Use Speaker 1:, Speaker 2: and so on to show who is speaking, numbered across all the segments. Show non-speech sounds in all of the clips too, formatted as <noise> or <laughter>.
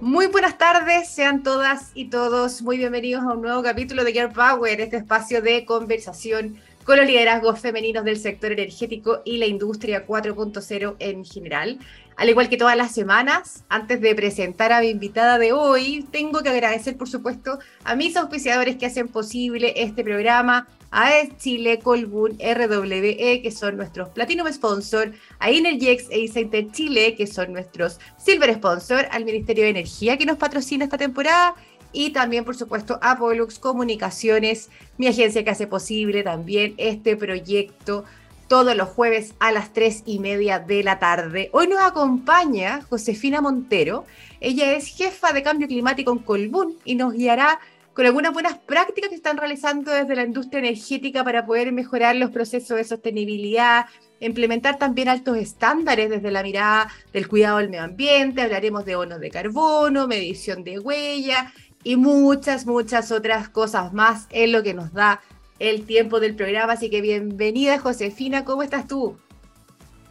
Speaker 1: Muy buenas tardes, sean todas y todos muy bienvenidos a un nuevo capítulo de Gear Power, este espacio de conversación con los liderazgos femeninos del sector energético y la industria 4.0 en general. Al igual que todas las semanas, antes de presentar a mi invitada de hoy, tengo que agradecer, por supuesto, a mis auspiciadores que hacen posible este programa, a Chile, Colbún, RWE, que son nuestros Platinum Sponsor, a Energex e Inter Chile, que son nuestros Silver Sponsor, al Ministerio de Energía, que nos patrocina esta temporada, y también, por supuesto, a Pollux Comunicaciones, mi agencia que hace posible también este proyecto todos los jueves a las tres y media de la tarde. Hoy nos acompaña Josefina Montero. Ella es jefa de cambio climático en Colbún y nos guiará con algunas buenas prácticas que están realizando desde la industria energética para poder mejorar los procesos de sostenibilidad, implementar también altos estándares desde la mirada del cuidado del medio ambiente. Hablaremos de bonos de carbono, medición de huella y muchas, muchas otras cosas más en lo que nos da el tiempo del programa. Así que bienvenida, Josefina, ¿cómo estás tú?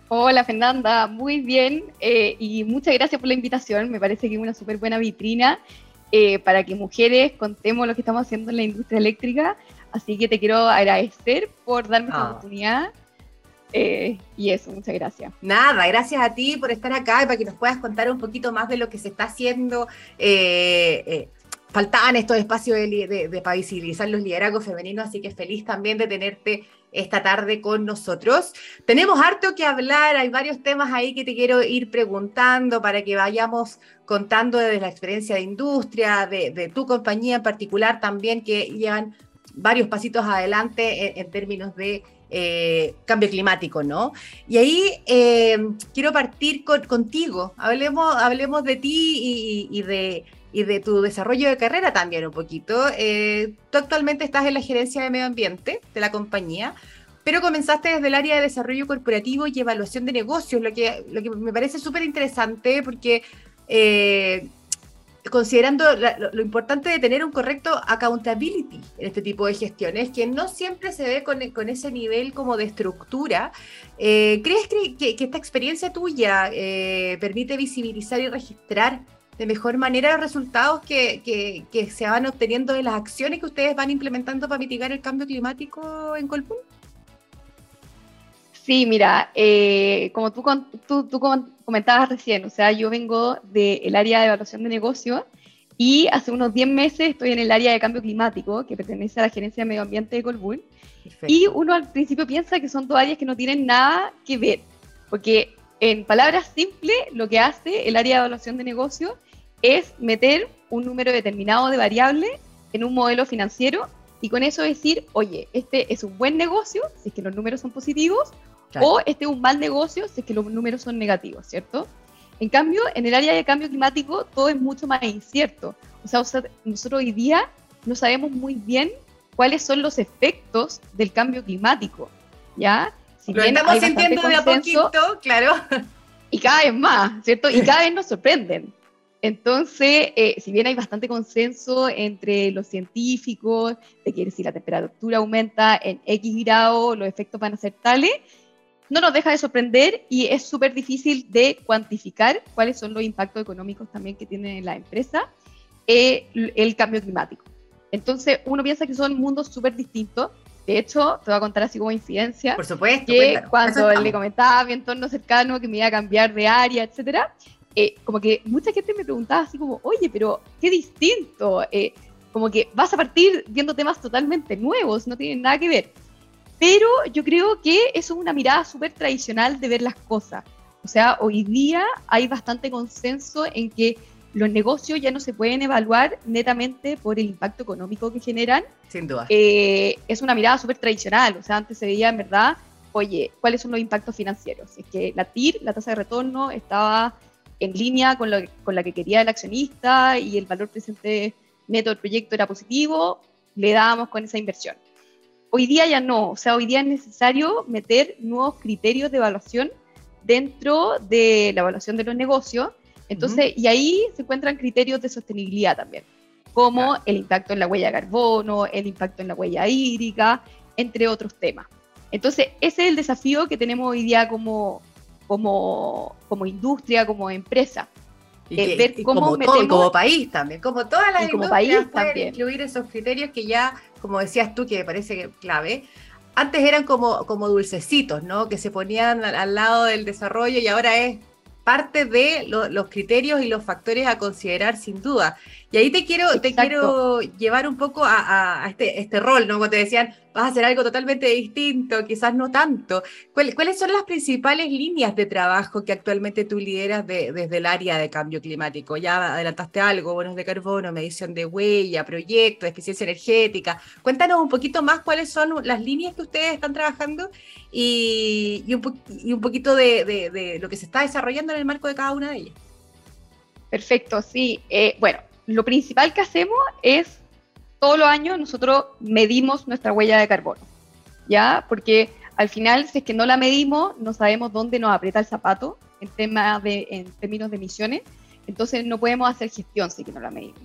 Speaker 2: Hola, Fernanda, muy bien eh, y muchas gracias por la invitación. Me parece que es una súper buena vitrina eh, para que mujeres contemos lo que estamos haciendo en la industria eléctrica. Así que te quiero agradecer por darme esta ah. oportunidad. Eh, y eso, muchas gracias.
Speaker 1: Nada, gracias a ti por estar acá y para que nos puedas contar un poquito más de lo que se está haciendo faltaban estos espacios de, para visibilizar los liderazgos femeninos, así que feliz también de tenerte esta tarde con nosotros. Tenemos harto que hablar, hay varios temas ahí que te quiero ir preguntando para que vayamos contando desde la experiencia de industria, de, tu compañía en particular también, que llevan varios pasitos adelante en, términos de eh, cambio climático, ¿no? Y ahí eh, quiero partir contigo, hablemos, hablemos de ti y de y de tu desarrollo de carrera también un poquito. Eh, tú actualmente estás en la gerencia de medio ambiente de la compañía, pero comenzaste desde el área de desarrollo corporativo y evaluación de negocios, lo que, lo que me parece súper interesante porque eh, considerando lo, importante de tener un correcto accountability en este tipo de gestiones, que no siempre se ve con, con ese nivel como de estructura, eh, ¿crees que, que, esta experiencia tuya permite visibilizar y registrar de mejor manera los resultados que, que, se van obteniendo de las acciones que ustedes van implementando para mitigar el cambio climático en Colpún?
Speaker 2: Sí, mira, eh, como tú, tú, tú, comentabas recién, o sea, yo vengo del área de evaluación de negocio y hace unos 10 meses estoy en el área de cambio climático, que pertenece a la Gerencia de Medio Ambiente de Colbún. Y uno al principio piensa que son dos áreas que no tienen nada que ver, porque en palabras simples, lo que hace el área de evaluación de negocio es meter un número determinado de variables en un modelo financiero y con eso decir, oye, este es un buen negocio si es que los números son positivos o este es un mal negocio si es que los números son negativos, ¿cierto? En cambio, en el área de cambio climático todo es mucho más incierto. O sea, nosotros hoy día no sabemos muy bien cuáles son los efectos del cambio climático, ¿ya?
Speaker 1: Si Lo estamos sintiendo de a poquito, claro.
Speaker 2: Y cada vez más, ¿cierto? Y <laughs> cada vez nos sorprenden. Entonces, eh, si bien hay bastante consenso entre los científicos de que si la temperatura aumenta en X grado, los efectos van a ser tales, no nos deja de sorprender y es súper difícil de cuantificar cuáles son los impactos económicos también que tiene la empresa eh, el cambio climático. Entonces, uno piensa que son mundos súper distintos. De hecho, te voy a contar así como incidencia.
Speaker 1: Por supuesto.
Speaker 2: Que cuando le comentaba a mi entorno cercano que me iba a cambiar de área, etcétera, eh, como que mucha gente me preguntaba así como, oye, pero qué distinto, eh, como que vas a partir viendo temas totalmente nuevos, no tienen nada que ver. Pero yo creo que eso es una mirada súper tradicional de ver las cosas. O sea, hoy día hay bastante consenso en que los negocios ya no se pueden evaluar netamente por el impacto económico que generan.
Speaker 1: Sin duda.
Speaker 2: Eh, es una mirada súper tradicional. O sea, antes se veía en verdad, oye, ¿cuáles son los impactos financieros? Es que la TIR, la tasa de retorno, estaba en línea con, lo, con la que quería el accionista y el valor presente neto del proyecto era positivo, le dábamos con esa inversión. Hoy día ya no, o sea, hoy día es necesario meter nuevos criterios de evaluación dentro de la evaluación de los negocios. Entonces, y ahí se encuentran criterios de sostenibilidad también, como el impacto en la huella de carbono, el impacto en la huella hídrica, entre otros temas. Entonces, ese es el desafío que tenemos hoy día como, como, como industria, como empresa.
Speaker 1: Y ver cómo como, todo, como país también, como todas las
Speaker 2: como país
Speaker 1: pueden incluir esos criterios que ya, como decías tú, que me parece clave, antes eran como, como dulcecitos, ¿no? Que se ponían al, lado del desarrollo y ahora es parte de los criterios y los factores a considerar sin duda. Y ahí te quiero, te quiero llevar un poco a, este, este, rol, ¿no? Como te decían, vas a hacer algo totalmente distinto, quizás no tanto. ¿Cuáles son las principales líneas de trabajo que actualmente tú lideras desde el área de cambio climático? Ya adelantaste algo, bonos de carbono, medición de huella, proyectos, eficiencia energética. Cuéntanos un poquito más cuáles son las líneas que ustedes están trabajando y, un, poquito de, lo que se está desarrollando en el marco de cada una de ellas.
Speaker 2: Perfecto, sí. Eh, bueno, lo principal que hacemos es, todos los años nosotros medimos nuestra huella de carbono, ¿ya? Porque al final, si es que no la medimos, no sabemos dónde nos aprieta el zapato en, tema de, en términos de emisiones, entonces no podemos hacer gestión si que no la medimos.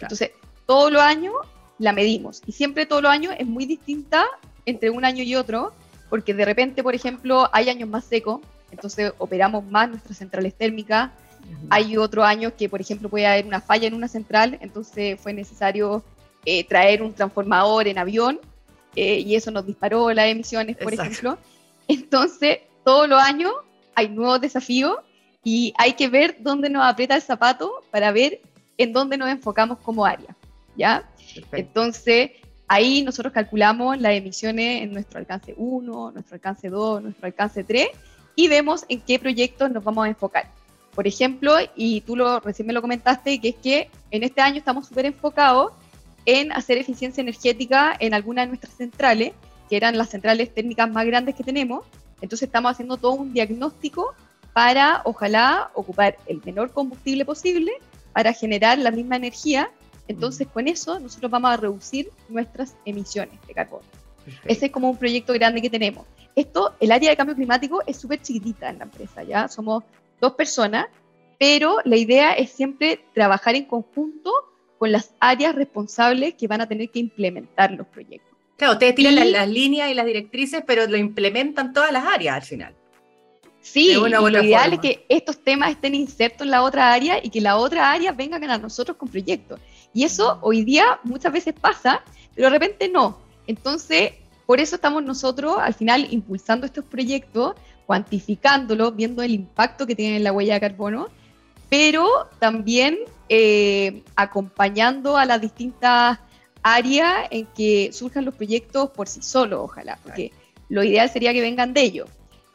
Speaker 2: Entonces, todos los años la medimos y siempre todos los años es muy distinta entre un año y otro, porque de repente, por ejemplo, hay años más secos, entonces operamos más nuestras centrales térmicas, hay otro año que, por ejemplo, puede haber una falla en una central, entonces fue necesario eh, traer un transformador en avión eh, y eso nos disparó las emisiones, por ejemplo. Entonces, todos los años hay nuevos desafíos y hay que ver dónde nos aprieta el zapato para ver en dónde nos enfocamos como área, ¿ya? Entonces, ahí nosotros calculamos las emisiones en nuestro alcance 1, nuestro alcance 2, nuestro alcance 3 y vemos en qué proyectos nos vamos a enfocar. Por ejemplo, y tú lo, recién me lo comentaste, que es que en este año estamos súper enfocados en hacer eficiencia energética en algunas de nuestras centrales, que eran las centrales técnicas más grandes que tenemos. Entonces estamos haciendo todo un diagnóstico para, ojalá, ocupar el menor combustible posible para generar la misma energía. Entonces, con eso, nosotros vamos a reducir nuestras emisiones de carbono. Ese es como un proyecto grande que tenemos. Esto, el área de cambio climático es súper chiquitita en la empresa, ¿ya? Somos dos personas, pero la idea es siempre trabajar en conjunto con las áreas responsables que van a tener que implementar los proyectos.
Speaker 1: Claro, ustedes tienen las, líneas y las directrices, pero lo implementan todas las áreas al final.
Speaker 2: Sí, lo ideal es que estos temas estén insertos en la otra área y que la otra área venga a nosotros con proyectos. Y eso hoy día muchas veces pasa, pero de repente no. Entonces, por eso estamos nosotros al final impulsando estos proyectos cuantificándolo, viendo el impacto que tiene en la huella de carbono, pero también eh, acompañando a las distintas áreas en que surjan los proyectos por sí solos, ojalá, porque lo ideal sería que vengan de ellos.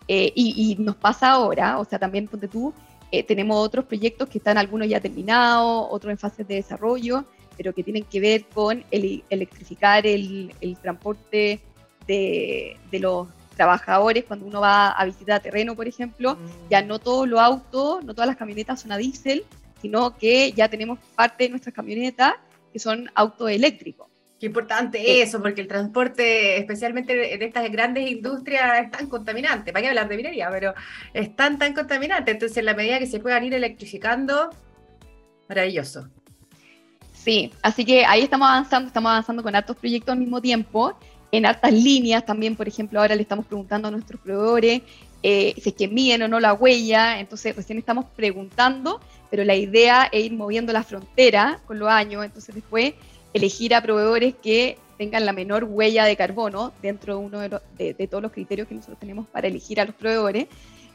Speaker 2: Eh, y, nos pasa ahora, o sea, también ponte tú, eh, tenemos otros proyectos que están algunos ya terminados, otros en fases de desarrollo, pero que tienen que ver con el, electrificar el, transporte de, de, los trabajadores, cuando uno va a visitar terreno, por ejemplo, ya mm. no todos los autos, no todas las camionetas son a diésel, sino que ya tenemos parte de nuestras camionetas que son autos eléctricos.
Speaker 1: Qué importante eh, eso, porque el transporte, especialmente en estas grandes industrias, es tan contaminante. Para qué hablar de minería, pero es tan, tan contaminante. Entonces, en la medida que se puedan ir electrificando, maravilloso.
Speaker 2: Sí, así que ahí estamos avanzando, estamos avanzando con altos proyectos al mismo tiempo en altas líneas también, por ejemplo, ahora le estamos preguntando a nuestros proveedores eh, si es que miden o no la huella, entonces recién estamos preguntando, pero la idea es ir moviendo la frontera con los años, entonces después elegir a proveedores que tengan la menor huella de carbono dentro de uno de, de todos los criterios que nosotros tenemos para elegir a los proveedores.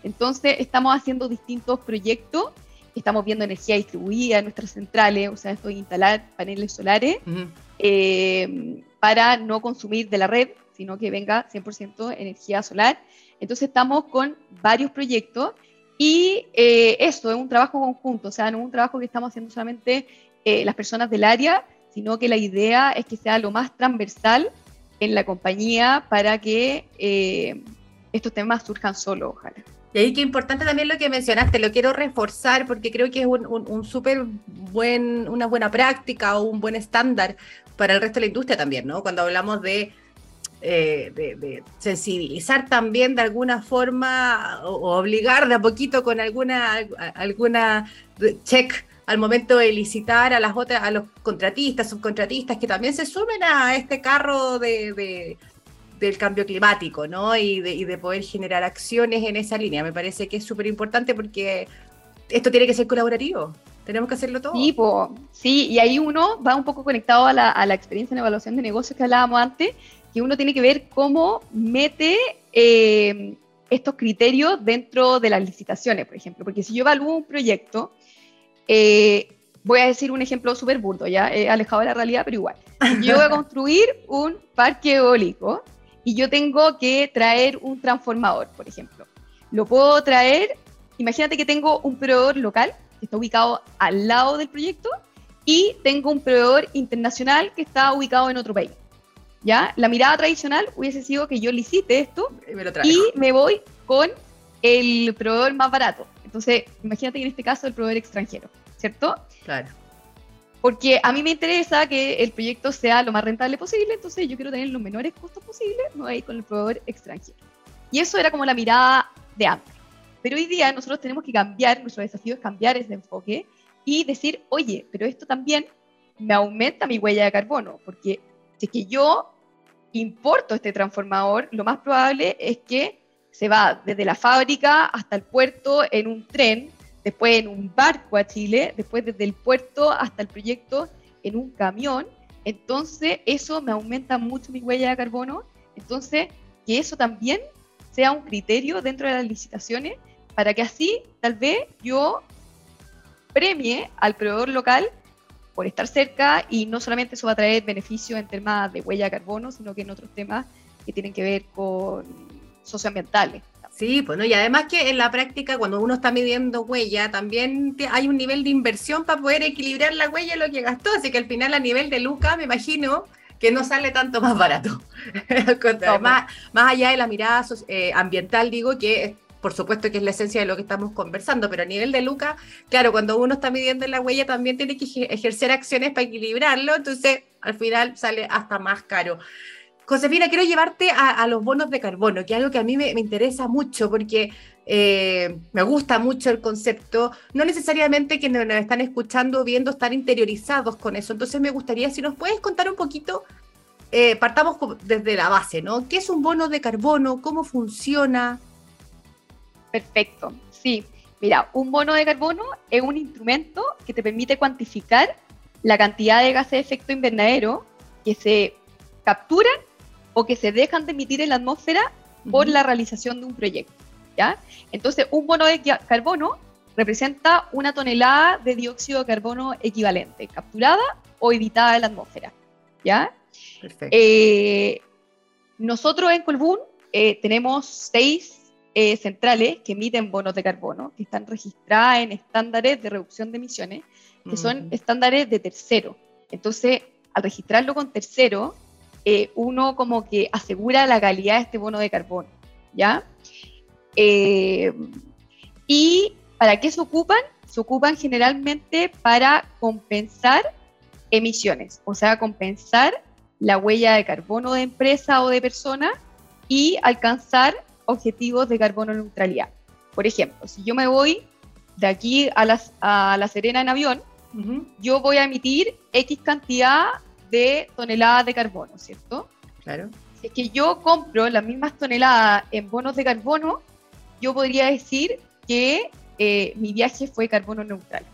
Speaker 2: Entonces estamos haciendo distintos proyectos estamos viendo energía distribuida en nuestras centrales, o sea, esto de instalar paneles solares, para no consumir de la red, sino que venga 100% energía solar. Entonces estamos con varios proyectos y eh, esto es un trabajo conjunto, o sea, no es un trabajo que estamos haciendo solamente eh, las personas del área, sino que la idea es que sea lo más transversal en la compañía para que eh, estos temas surjan solo, ojalá.
Speaker 1: Y ahí qué importante también lo que mencionaste, lo quiero reforzar porque creo que es un, un, súper buen, una buena práctica o un buen estándar para el resto de la industria también, ¿no? Cuando hablamos de, eh, de, sensibilizar también de alguna forma o, obligar de a poquito con alguna, alguna check al momento de licitar a las otras, a los contratistas, subcontratistas que también se sumen a este carro de del cambio climático, ¿no? Y de, poder generar acciones en esa línea. Me parece que es súper importante porque esto tiene que ser colaborativo. Tenemos que hacerlo todo.
Speaker 2: Sí, sí, y ahí uno va un poco conectado a la, a la experiencia en evaluación de negocios que hablábamos antes, que uno tiene que ver cómo mete eh, estos criterios dentro de las licitaciones, por ejemplo. Porque si yo evalúo un proyecto, eh, voy a decir un ejemplo súper burdo, ya alejado de la realidad, pero igual. Yo voy a <laughs> construir un parque eólico y yo tengo que traer un transformador, por ejemplo. Lo puedo traer, imagínate que tengo un proveedor local que está ubicado al lado del proyecto y tengo un proveedor internacional que está ubicado en otro país. ¿Ya? La mirada tradicional hubiese sido que yo licite esto y me, voy con el proveedor más barato. Entonces, imagínate que en este caso el proveedor extranjero, ¿cierto?
Speaker 1: Claro.
Speaker 2: Porque a mí me interesa que el proyecto sea lo más rentable posible, entonces yo quiero tener los menores costos posibles, no voy con el proveedor extranjero. Y eso era como la mirada de antes. Pero hoy día nosotros tenemos que cambiar, nuestro desafío es cambiar ese enfoque y decir, oye, pero esto también me aumenta mi huella de carbono, porque si es que yo importo este transformador, lo más probable es que se va desde la fábrica hasta el puerto en un tren, después en un barco a Chile, después desde el puerto hasta el proyecto en un camión. Entonces eso me aumenta mucho mi huella de carbono. Entonces que eso también sea un criterio dentro de las licitaciones para que así tal vez yo premie al proveedor local por estar cerca y no solamente eso va a traer beneficios en temas de huella de carbono, sino que en otros temas que tienen que ver con socioambientales.
Speaker 1: Sí, pues no, y además que en la práctica cuando uno está midiendo huella también hay un nivel de inversión para poder equilibrar la huella y lo que gastó, así que al final a nivel de Luca me imagino que no sale tanto más barato. <laughs> más, más, allá de la mirada eh, ambiental, digo que por supuesto que es la esencia de lo que estamos conversando, pero a nivel de Luca, claro, cuando uno está midiendo la huella también tiene que ejercer acciones para equilibrarlo, entonces al final sale hasta más caro. Josefina, quiero llevarte a, los bonos de carbono, que es algo que a mí me, interesa mucho porque eh, me gusta mucho el concepto. No necesariamente quienes nos están escuchando o viendo están interiorizados con eso. Entonces me gustaría si nos puedes contar un poquito, eh, partamos desde la base, ¿no? ¿Qué es un bono de carbono? ¿Cómo funciona?
Speaker 2: Perfecto, sí. Mira, un bono de carbono es un instrumento que te permite cuantificar la cantidad de gases de efecto invernadero que se capturan o que se dejan de emitir en la atmósfera por la realización de un proyecto. ¿ya? Entonces, un bono de carbono representa una tonelada de dióxido de carbono equivalente, capturada o evitada en la atmósfera. ¿ya? Perfecto. Eh, nosotros en Colbún eh, tenemos seis eh, centrales que emiten bonos de carbono, que están registradas en estándares de reducción de emisiones, que son estándares de tercero. Entonces, al registrarlo con tercero, eh, uno como que asegura la calidad de este bono de carbono, ¿ya? Eh, ¿Y para qué se ocupan? Se ocupan generalmente para compensar emisiones, o sea, compensar la huella de carbono de empresa o de persona y alcanzar objetivos de carbono neutralidad. Por ejemplo, si yo me voy de aquí a, las, a La Serena en avión, yo voy a emitir X cantidad de toneladas de carbono, ¿cierto?
Speaker 1: Claro.
Speaker 2: Si es que yo compro las mismas toneladas en bonos de carbono, yo podría decir que eh, mi viaje fue carbono neutral.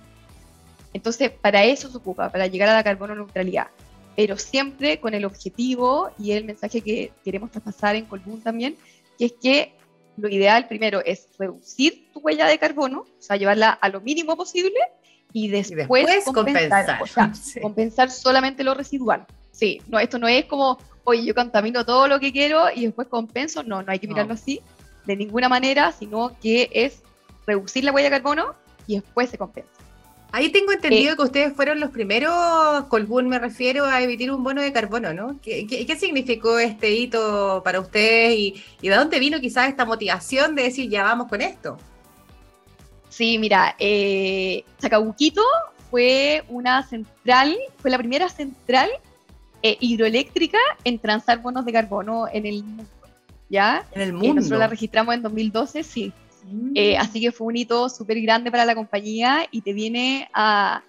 Speaker 2: Entonces, para eso se ocupa, para llegar a la carbono neutralidad, pero siempre con el objetivo y el mensaje que queremos traspasar en Colbún también, que es que lo ideal primero es reducir tu huella de carbono, o sea, llevarla a lo mínimo posible y después, compensar, <laughs> compensar. solamente lo residual. Sí, no, esto no es como, oye, yo contamino todo lo que quiero y después compenso, no, no hay que mirarlo así de ninguna manera, sino que es reducir la huella de carbono y después se compensa.
Speaker 1: Ahí tengo entendido que ustedes fueron los primeros, Colbún me refiero, a emitir un bono de carbono, ¿no? ¿Qué, qué, significó este hito para ustedes y, de dónde vino quizás esta motivación de decir ya vamos con esto?
Speaker 2: Sí, mira, eh, Chacabuquito fue una central, fue la primera central eh, hidroeléctrica en transar bonos de carbono en el mundo. ¿Ya?
Speaker 1: En el mundo.
Speaker 2: nosotros la registramos en 2012, sí. Eh, así que fue un hito súper grande para la compañía y te viene a...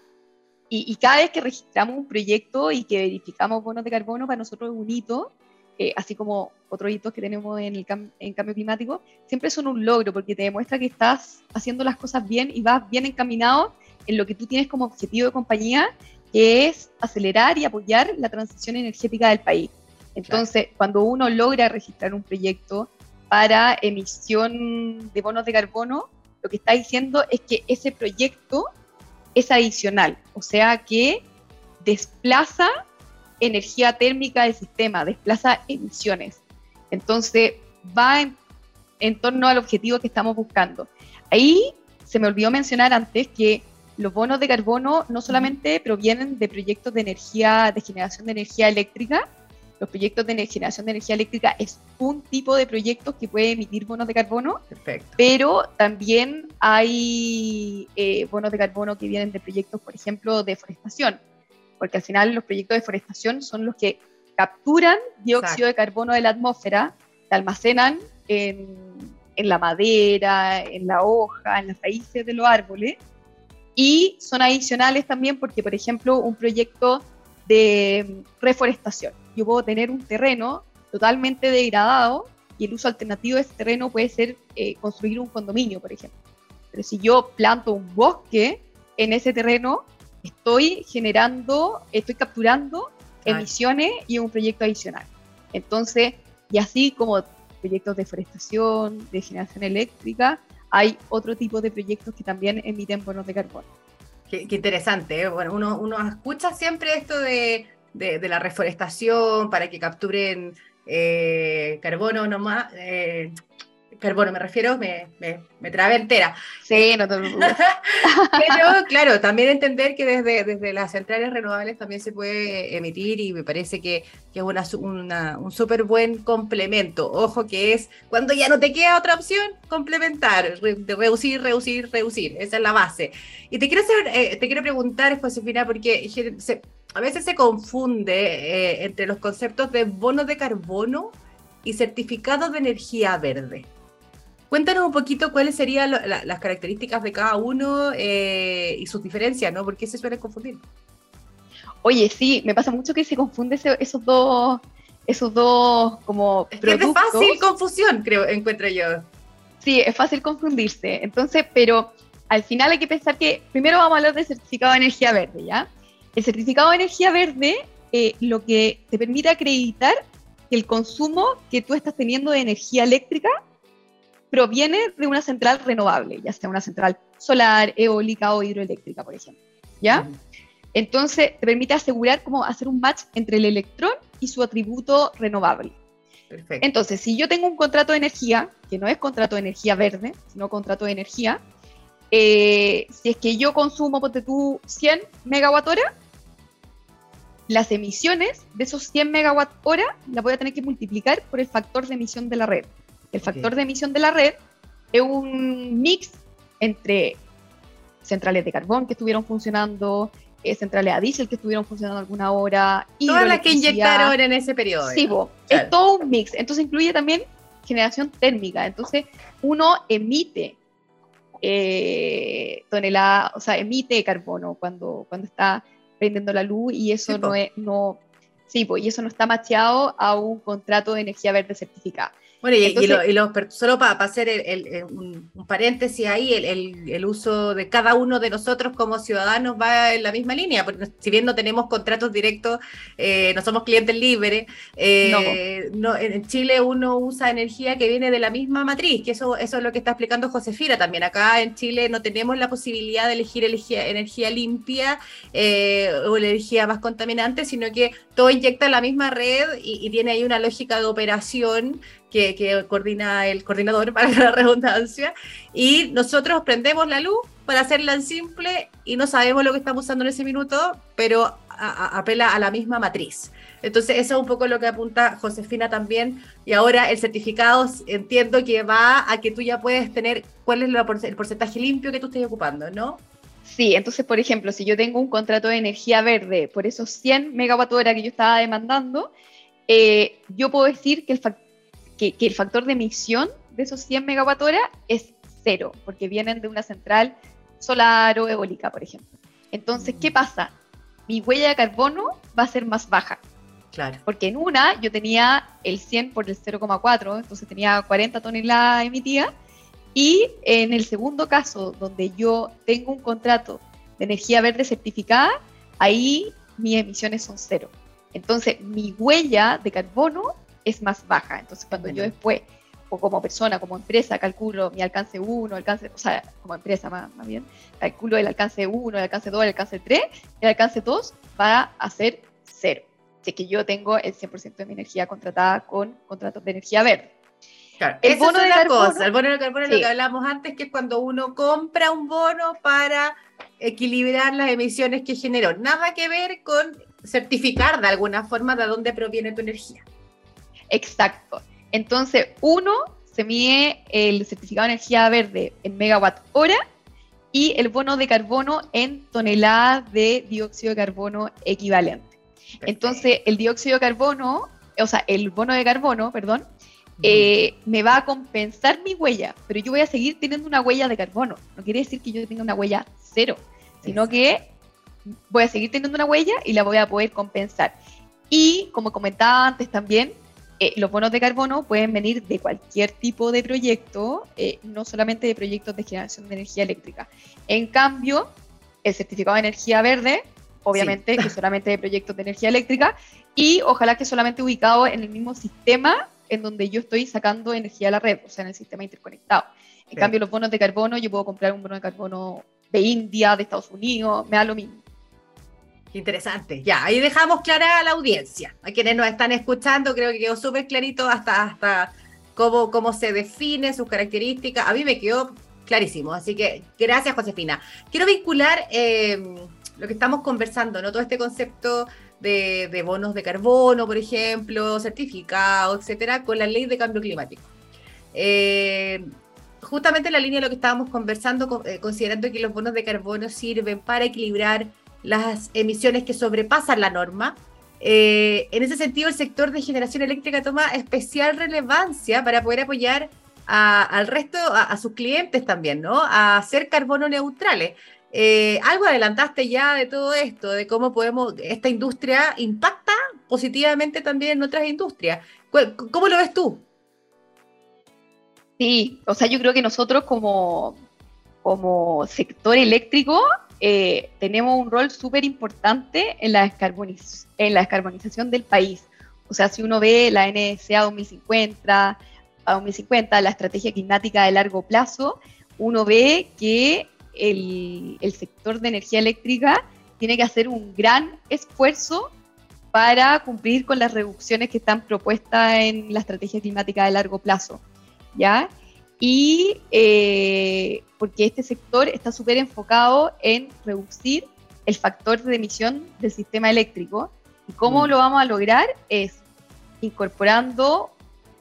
Speaker 2: Y, cada vez que registramos un proyecto y que verificamos bonos de carbono, para nosotros es un hito, eh, así como otros hitos que tenemos en el en cambio climático, siempre son un logro porque te demuestra que estás haciendo las cosas bien y vas bien encaminado en lo que tú tienes como objetivo de compañía, que es acelerar y apoyar la transición energética del país. Entonces, cuando uno logra registrar un proyecto para emisión de bonos de carbono, lo que está diciendo es que ese proyecto es adicional, o sea que desplaza energía térmica del sistema, desplaza emisiones. Entonces, va en, torno al objetivo que estamos buscando. Ahí se me olvidó mencionar antes que los bonos de carbono no solamente provienen de proyectos de energía, de generación de energía eléctrica, los proyectos de generación de energía eléctrica es un tipo de proyectos que puede emitir bonos de carbono, pero también hay eh, bonos de carbono que vienen de proyectos, por ejemplo, de deforestación, porque al final los proyectos de deforestación son los que capturan dióxido de carbono de la atmósfera, se almacenan en, en la madera, en la hoja, en las raíces de los árboles, y son adicionales también porque, por ejemplo, un proyecto de reforestación. Yo puedo tener un terreno totalmente degradado y el uso alternativo de ese terreno puede ser eh, construir un condominio, por ejemplo. Pero si yo planto un bosque en ese terreno, estoy generando, estoy capturando emisiones y un proyecto adicional. Entonces, y así como proyectos de forestación, de generación eléctrica, hay otro tipo de proyectos que también emiten bonos de carbono.
Speaker 1: Qué, interesante. ¿eh? Bueno, uno, uno escucha siempre esto de, de, la reforestación para que capturen eh, carbono nomás. Eh, carbono me refiero, me, me, me trabe entera.
Speaker 2: Sí, no te preocupes. <laughs>
Speaker 1: Pero claro, también entender que desde, desde las centrales renovables también se puede emitir y me parece que, que es una, una, un súper buen complemento. Ojo que es cuando ya no te queda otra opción, complementar, reducir, reducir, reducir. Esa es la base. Y te quiero, hacer, eh, te quiero preguntar, Josefina, porque a veces se confunde eh, entre los conceptos de bonos de carbono y certificados de energía verde. Cuéntanos un poquito cuáles serían las características de cada uno eh, y sus diferencias, ¿no? Porque se suele confundir.
Speaker 2: Oye, sí, me pasa mucho que se confunde esos dos, esos dos como
Speaker 1: es es fácil confusión, creo, encuentro yo.
Speaker 2: Sí, es fácil confundirse. Entonces, pero al final hay que pensar que primero vamos a hablar del certificado de energía verde, ¿ya? El certificado de energía verde eh, lo que te permite acreditar que el consumo que tú estás teniendo de energía eléctrica proviene de una central renovable, ya sea una central solar, eólica o hidroeléctrica, por ejemplo. ¿Ya? Entonces, te permite asegurar cómo hacer un match entre el electrón y su atributo renovable. Perfecto. Entonces, si yo tengo un contrato de energía, que no es contrato de energía verde, sino contrato de energía, eh, si es que yo consumo, ponte tú, 100 megawatt hora, las emisiones de esos 100 megawatt hora las voy a tener que multiplicar por el factor de emisión de la red. El factor de emisión de la red es un mix entre centrales de carbón que estuvieron funcionando, eh, centrales a diésel que estuvieron funcionando alguna hora.
Speaker 1: Todas las que inyectaron en ese periodo.
Speaker 2: Sí, es todo un mix. Entonces incluye también generación térmica. Entonces uno emite eh, tonelada, o sea, emite carbono cuando, cuando está prendiendo la luz y eso no es, no, sí, y eso no está macheado a un contrato de energía verde certificada.
Speaker 1: Bueno, y, solo para, hacer un, paréntesis ahí, el, uso de cada uno de nosotros como ciudadanos va en la misma línea, porque si bien no tenemos contratos directos, eh, no somos clientes libres, eh, no. en Chile uno usa energía que viene de la misma matriz, que eso, eso es lo que está explicando Josefina también. Acá en Chile no tenemos la posibilidad de elegir energía, limpia eh, o energía más contaminante, sino que todo inyecta en la misma red y tiene ahí una lógica de operación que, coordina el coordinador, <laughs> para la redundancia, y nosotros prendemos la luz para hacerla en simple y no sabemos lo que estamos usando en ese minuto, pero apela a la misma matriz. Entonces, eso es un poco lo que apunta Josefina también. Y ahora el certificado entiendo que va a que tú ya puedes tener cuál es el porcentaje limpio que tú estés ocupando, ¿no?
Speaker 2: Sí, entonces, por ejemplo, si yo tengo un contrato de energía verde por esos 100 megawatt hora que yo estaba demandando, eh, yo puedo decir que el, factor que, el factor de emisión de esos 100 megawatt hora es cero, porque vienen de una central solar o eólica, por ejemplo. Entonces, ¿qué mm. pasa? Mi huella de carbono va a ser más baja. Claro. Porque en una yo tenía el 100 por el 0,4, entonces tenía 40 toneladas emitidas. Y en el segundo caso, donde yo tengo un contrato de energía verde certificada, ahí mis emisiones son cero. Entonces, mi huella de carbono es más baja. Entonces, cuando yo después, o como persona, como empresa, calculo mi alcance 1, alcance, o sea, como empresa más, bien, calculo el alcance 1, el alcance 2, el alcance 3, el alcance 2 va a ser cero. Así que yo tengo el 100% de mi energía contratada con contratos de energía verde.
Speaker 1: el bono de carbono, el bono de carbono es lo que hablamos antes, que es cuando uno compra un bono para equilibrar las emisiones que generó. Nada que ver con certificar de alguna forma de dónde proviene tu energía.
Speaker 2: Exacto. Entonces, uno se mide el certificado de energía verde en megawatt hora y el bono de carbono en toneladas de dióxido de carbono equivalente. Entonces, el dióxido de carbono, o sea, el bono de carbono, perdón, eh, me va a compensar mi huella, pero yo voy a seguir teniendo una huella de carbono. No quiere decir que yo tenga una huella cero, sino que voy a seguir teniendo una huella y la voy a poder compensar. Y como comentaba antes también, eh, los bonos de carbono pueden venir de cualquier tipo de proyecto, eh, no solamente de proyectos de generación de energía eléctrica. En cambio, el certificado de energía verde, obviamente, que solamente de proyectos de energía eléctrica, y ojalá que solamente ubicado en el mismo sistema en donde yo estoy sacando energía a la red, o sea, en el sistema interconectado. En cambio, los bonos de carbono, yo puedo comprar un bono de carbono de India, de Estados Unidos, me da lo mismo.
Speaker 1: Interesante. Ya, ahí dejamos clara a la audiencia. A quienes nos están escuchando, creo que quedó súper clarito hasta, hasta cómo, cómo se define, sus características. A mí me quedó clarísimo. Así que gracias, Josefina. Quiero vincular eh, lo que estamos conversando, ¿no? Todo este concepto de, bonos de carbono, por ejemplo, certificados, etcétera, con la ley de cambio climático. Eh, justamente en la línea de lo que estábamos conversando, eh, considerando que los bonos de carbono sirven para equilibrar las emisiones que sobrepasan la norma. Eh, en ese sentido, el sector de generación eléctrica toma especial relevancia para poder apoyar al resto, a, sus clientes también, ¿no? A ser carbono neutrales. Eh, algo adelantaste ya de todo esto, de cómo podemos, esta industria impacta positivamente también en otras industrias. ¿Cómo lo ves tú?
Speaker 2: Sí, o sea, yo creo que nosotros como, como sector eléctrico eh, tenemos un rol súper importante en, la en la descarbonización del país. O sea, si uno ve la NSA 2050, a 2050, la estrategia climática de largo plazo, uno ve que el, el sector de energía eléctrica tiene que hacer un gran esfuerzo para cumplir con las reducciones que están propuestas en la estrategia climática de largo plazo. ¿ya? Y eh, porque este sector está súper enfocado en reducir el factor de emisión del sistema eléctrico. ¿Y cómo mm. lo vamos a lograr? Es incorporando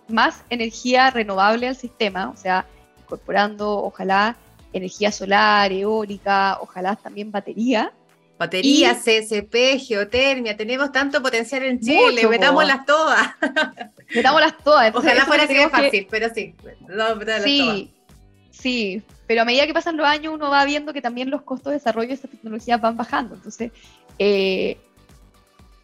Speaker 2: más energía renovable al sistema, o sea, incorporando ojalá energía solar, eólica, ojalá también batería,
Speaker 1: Batería, CSP, geotermia, tenemos tanto potencial en Chile, metámoslas todas. <laughs>
Speaker 2: metámoslas todas.
Speaker 1: Ojalá fuera así de fácil, pero sí.
Speaker 2: sí, sí, pero a medida que pasan los años uno va viendo que también los costos de desarrollo de estas tecnologías van bajando. Entonces, eh,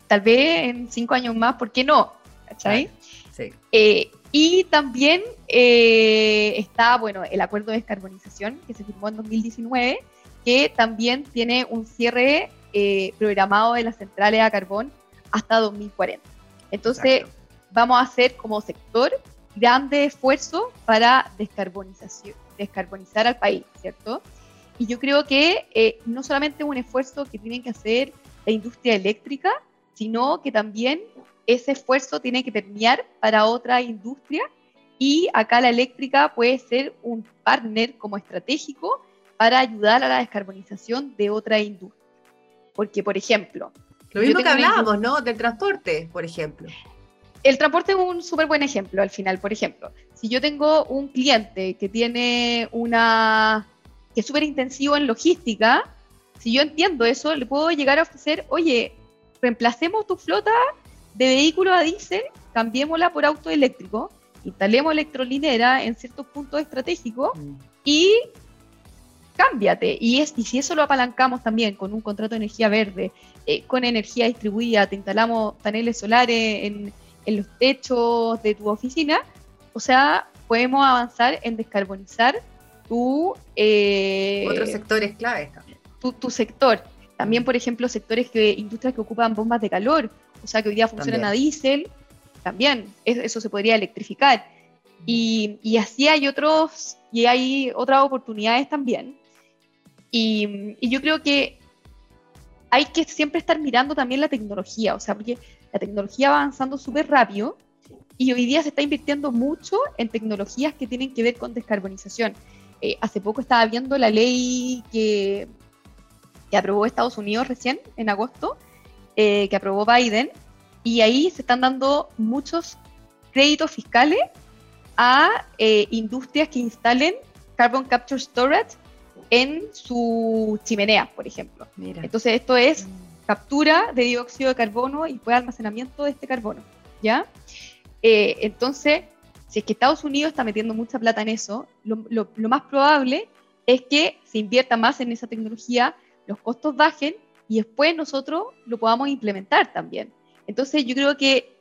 Speaker 2: tal vez en cinco años más, ¿por qué no? ¿Cachai? Sí. Eh, y también eh, está, bueno, el acuerdo de descarbonización que se firmó en 2019 que también tiene un cierre eh, programado de las centrales a carbón hasta 2040. Entonces, vamos a hacer como sector grande esfuerzo para descarbonización, descarbonizar al país, ¿cierto? Y yo creo que eh, no solamente es un esfuerzo que tiene que hacer la industria eléctrica, sino que también ese esfuerzo tiene que permear para otra industria y acá la eléctrica puede ser un partner como estratégico para ayudar a la descarbonización de otra industria. Porque, por ejemplo...
Speaker 1: Lo mismo que hablábamos, ¿no? Del transporte, por ejemplo.
Speaker 2: El transporte es un súper buen ejemplo al final. Por ejemplo, si yo tengo un cliente que tiene una... que es súper intensivo en logística, si yo entiendo eso, le puedo llegar a ofrecer, oye, reemplacemos tu flota de vehículos a diésel, cambiémosla por auto eléctrico, instalemos electrolinera en ciertos puntos estratégicos mm. y cámbiate. Y, es, y si eso lo apalancamos también con un contrato de energía verde, eh, con energía distribuida, te instalamos paneles solares en, en, los techos de tu oficina, o sea, podemos avanzar en descarbonizar tu...
Speaker 1: Eh, Otros sectores claves
Speaker 2: también. tu, sector. También, por ejemplo, sectores que, industrias que ocupan bombas de calor, o sea, que hoy día funcionan a diésel, también eso se podría electrificar. Y, y, así hay otros, y hay otras oportunidades también. Y, yo creo que hay que siempre estar mirando también la tecnología, o sea, porque la tecnología va avanzando súper rápido y hoy día se está invirtiendo mucho en tecnologías que tienen que ver con descarbonización. Eh, hace poco estaba viendo la ley que, que aprobó Estados Unidos recién, en agosto, eh, que aprobó Biden, y ahí se están dando muchos créditos fiscales a eh, industrias que instalen carbon capture storage en su chimenea, por ejemplo. Entonces esto es mm. captura de dióxido de carbono y después almacenamiento de este carbono, ¿ya? Eh, entonces, si es que Estados Unidos está metiendo mucha plata en eso, lo, más probable es que se invierta más en esa tecnología, los costos bajen y después nosotros lo podamos implementar también. Entonces, yo creo que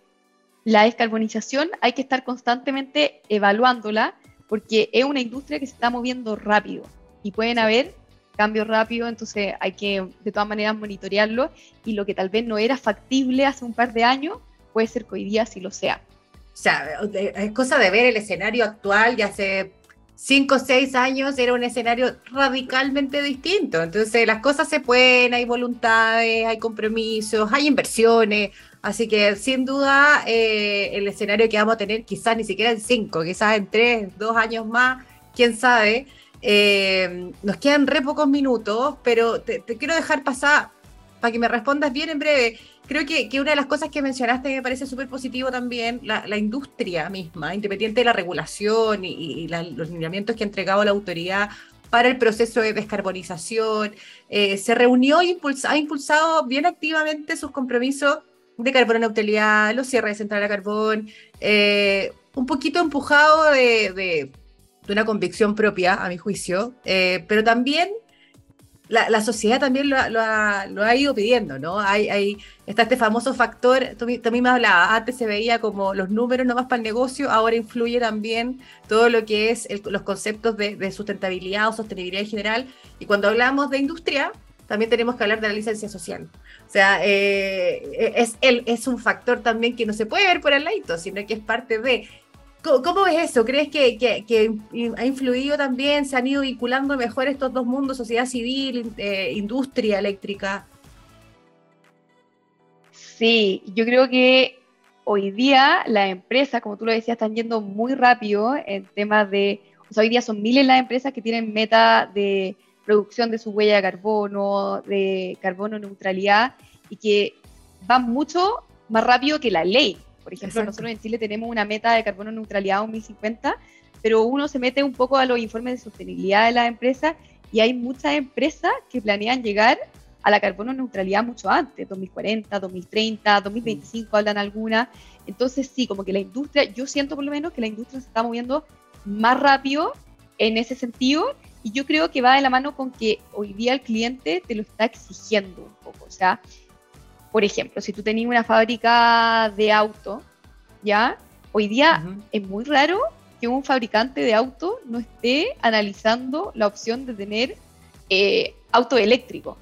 Speaker 2: la descarbonización hay que estar constantemente evaluándola porque es una industria que se está moviendo rápido y pueden haber cambios rápidos, entonces hay que de todas maneras monitorearlo y lo que tal vez no era factible hace un par de años, puede ser que hoy día sí lo sea.
Speaker 1: O sea, es cosa de ver el escenario actual, ya hace cinco o seis años era un escenario radicalmente distinto. Entonces las cosas se pueden, hay voluntades, hay compromisos, hay inversiones. Así que sin duda eh, el escenario que vamos a tener quizás ni siquiera en cinco, quizás en tres, dos años más, quién sabe. Eh, nos quedan re pocos minutos, pero te quiero dejar pasar para que me respondas bien en breve. Creo que, una de las cosas que mencionaste me parece súper positivo también, la, industria misma, independiente de la regulación y, los lineamientos que ha entregado la autoridad para el proceso de descarbonización, eh, se reunió y ha impulsado bien activamente sus compromisos de carbono neutralidad, los cierres de central a carbón, eh, un poquito empujado de, una convicción propia, a mi juicio, eh, pero también la, sociedad también lo, ha, ido pidiendo, ¿no? Hay, hay, está este famoso factor, tú, también me hablabas, antes se veía como los números nomás para el negocio, ahora influye también todo lo que es los conceptos de, sustentabilidad o sostenibilidad en general. Y cuando hablamos de industria, también tenemos que hablar de la licencia social. O sea, eh, es, el, es un factor también que no se puede ver por el lado, sino que es parte de ¿Cómo ves eso? ¿Crees que, ha influido también, se han ido vinculando mejor estos dos mundos, sociedad civil, eh, industria eléctrica?
Speaker 2: Sí, yo creo que hoy día las empresas, como tú lo decías, están yendo muy rápido en temas de, o sea, hoy día son miles las empresas que tienen meta de producción de su huella de carbono, de carbono neutralidad, y que van mucho más rápido que la ley. Por ejemplo, nosotros en Chile tenemos una meta de carbono neutralidad 2050, pero uno se mete un poco a los informes de sostenibilidad de las empresas y hay muchas empresas que planean llegar a la carbono neutralidad mucho antes, 2040, 2030, 2025 hablan algunas. Entonces sí, como que la industria, yo siento por lo menos que la industria se está moviendo más rápido en ese sentido y yo creo que va de la mano con que hoy día el cliente te lo está exigiendo un poco. O sea, por ejemplo, si tú tenías una fábrica de auto, ¿ya? Hoy día es muy raro que un fabricante de auto no esté analizando la opción de tener eh, auto eléctrico,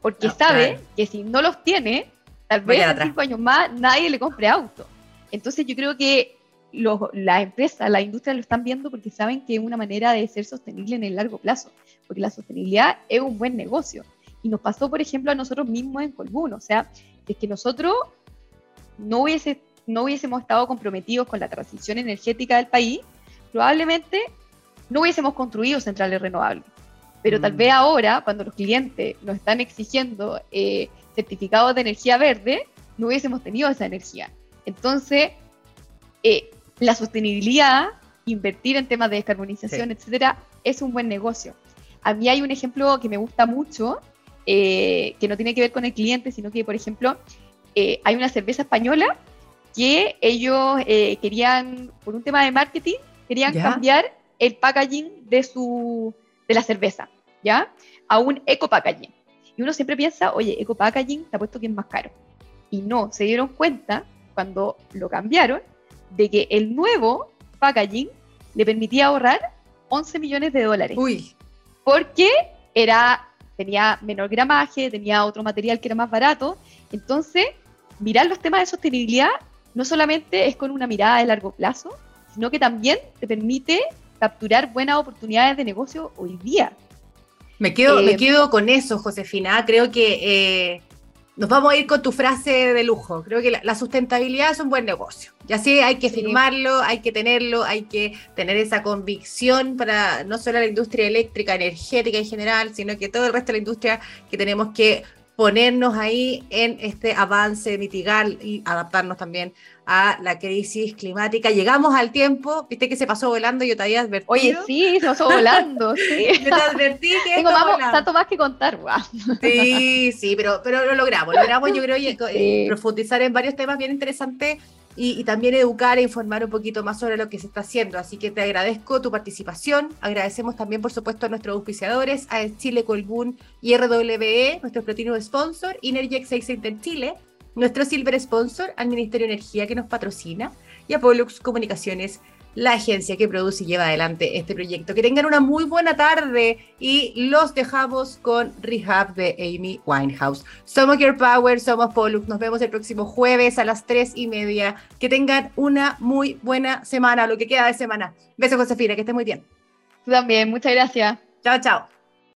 Speaker 2: porque sabe que si no los tiene, tal vez en cinco años más nadie le compre auto. Entonces yo creo que la empresa, la industria lo están viendo porque saben que es una manera de ser sostenible en el largo plazo, porque la sostenibilidad es un buen negocio. Y nos pasó, por ejemplo, a nosotros mismos en Colbún. O sea, es que nosotros no, hubiese, no hubiésemos estado comprometidos con la transición energética del país, probablemente no hubiésemos construido centrales renovables. Pero tal mm. vez ahora, cuando los clientes nos están exigiendo eh, certificados de energía verde, no hubiésemos tenido esa energía. Entonces, eh, la sostenibilidad, invertir en temas de descarbonización, etcétera, es un buen negocio. A mí hay un ejemplo que me gusta mucho, eh, que no tiene que ver con el cliente, sino que, por ejemplo, eh, hay una cerveza española que ellos eh, querían, por un tema de marketing, querían cambiar el packaging de, su, de la cerveza, ¿ya? A un eco packaging. Y uno siempre piensa, oye, eco packaging te ha puesto que es más caro. Y no, se dieron cuenta cuando lo cambiaron de que el nuevo packaging le permitía ahorrar 11 millones de dólares.
Speaker 1: Uy.
Speaker 2: Porque era tenía menor gramaje, tenía otro material que era más barato. Entonces, mirar los temas de sostenibilidad no solamente es con una mirada de largo plazo, sino que también te permite capturar buenas oportunidades de negocio hoy día.
Speaker 1: Me quedo, me eh, quedo con eso, Josefina. Creo que eh, nos vamos a ir con tu frase de lujo. Creo que la, sustentabilidad es un buen negocio. Y así hay que firmarlo, hay que tenerlo, hay que tener esa convicción para no solo la industria eléctrica, energética en general, sino que todo el resto de la industria que tenemos que ponernos ahí en este avance, mitigar y adaptarnos también a la crisis climática. Llegamos al tiempo, viste que se pasó volando, yo te había advertido.
Speaker 2: Oye, sí, se pasó volando, <laughs> sí.
Speaker 1: yo te advertí que
Speaker 2: Tengo tanto más que contar, guau.
Speaker 1: Sí, sí, pero, pero lo logramos, logramos yo creo <laughs> y, profundizar en varios temas bien interesantes y, también educar e informar un poquito más sobre lo que se está haciendo. Así que te agradezco tu participación. Agradecemos también, por supuesto, a nuestros auspiciadores, a Chile Colbún y RWE, nuestro platino sponsor, Energex 6 en Chile, nuestro silver sponsor, al Ministerio de Energía que nos patrocina, y a Pollux Comunicaciones la agencia que produce y lleva adelante este proyecto. Que tengan una muy buena tarde y los dejamos con Rehab de Amy Winehouse. Somos Your Power, somos Pollux. Nos vemos el próximo jueves a las tres y media. Que tengan una muy buena semana, lo que queda de semana. Besos, Josefina, que esté muy bien.
Speaker 2: Tú también, muchas gracias.
Speaker 1: Chao, chao.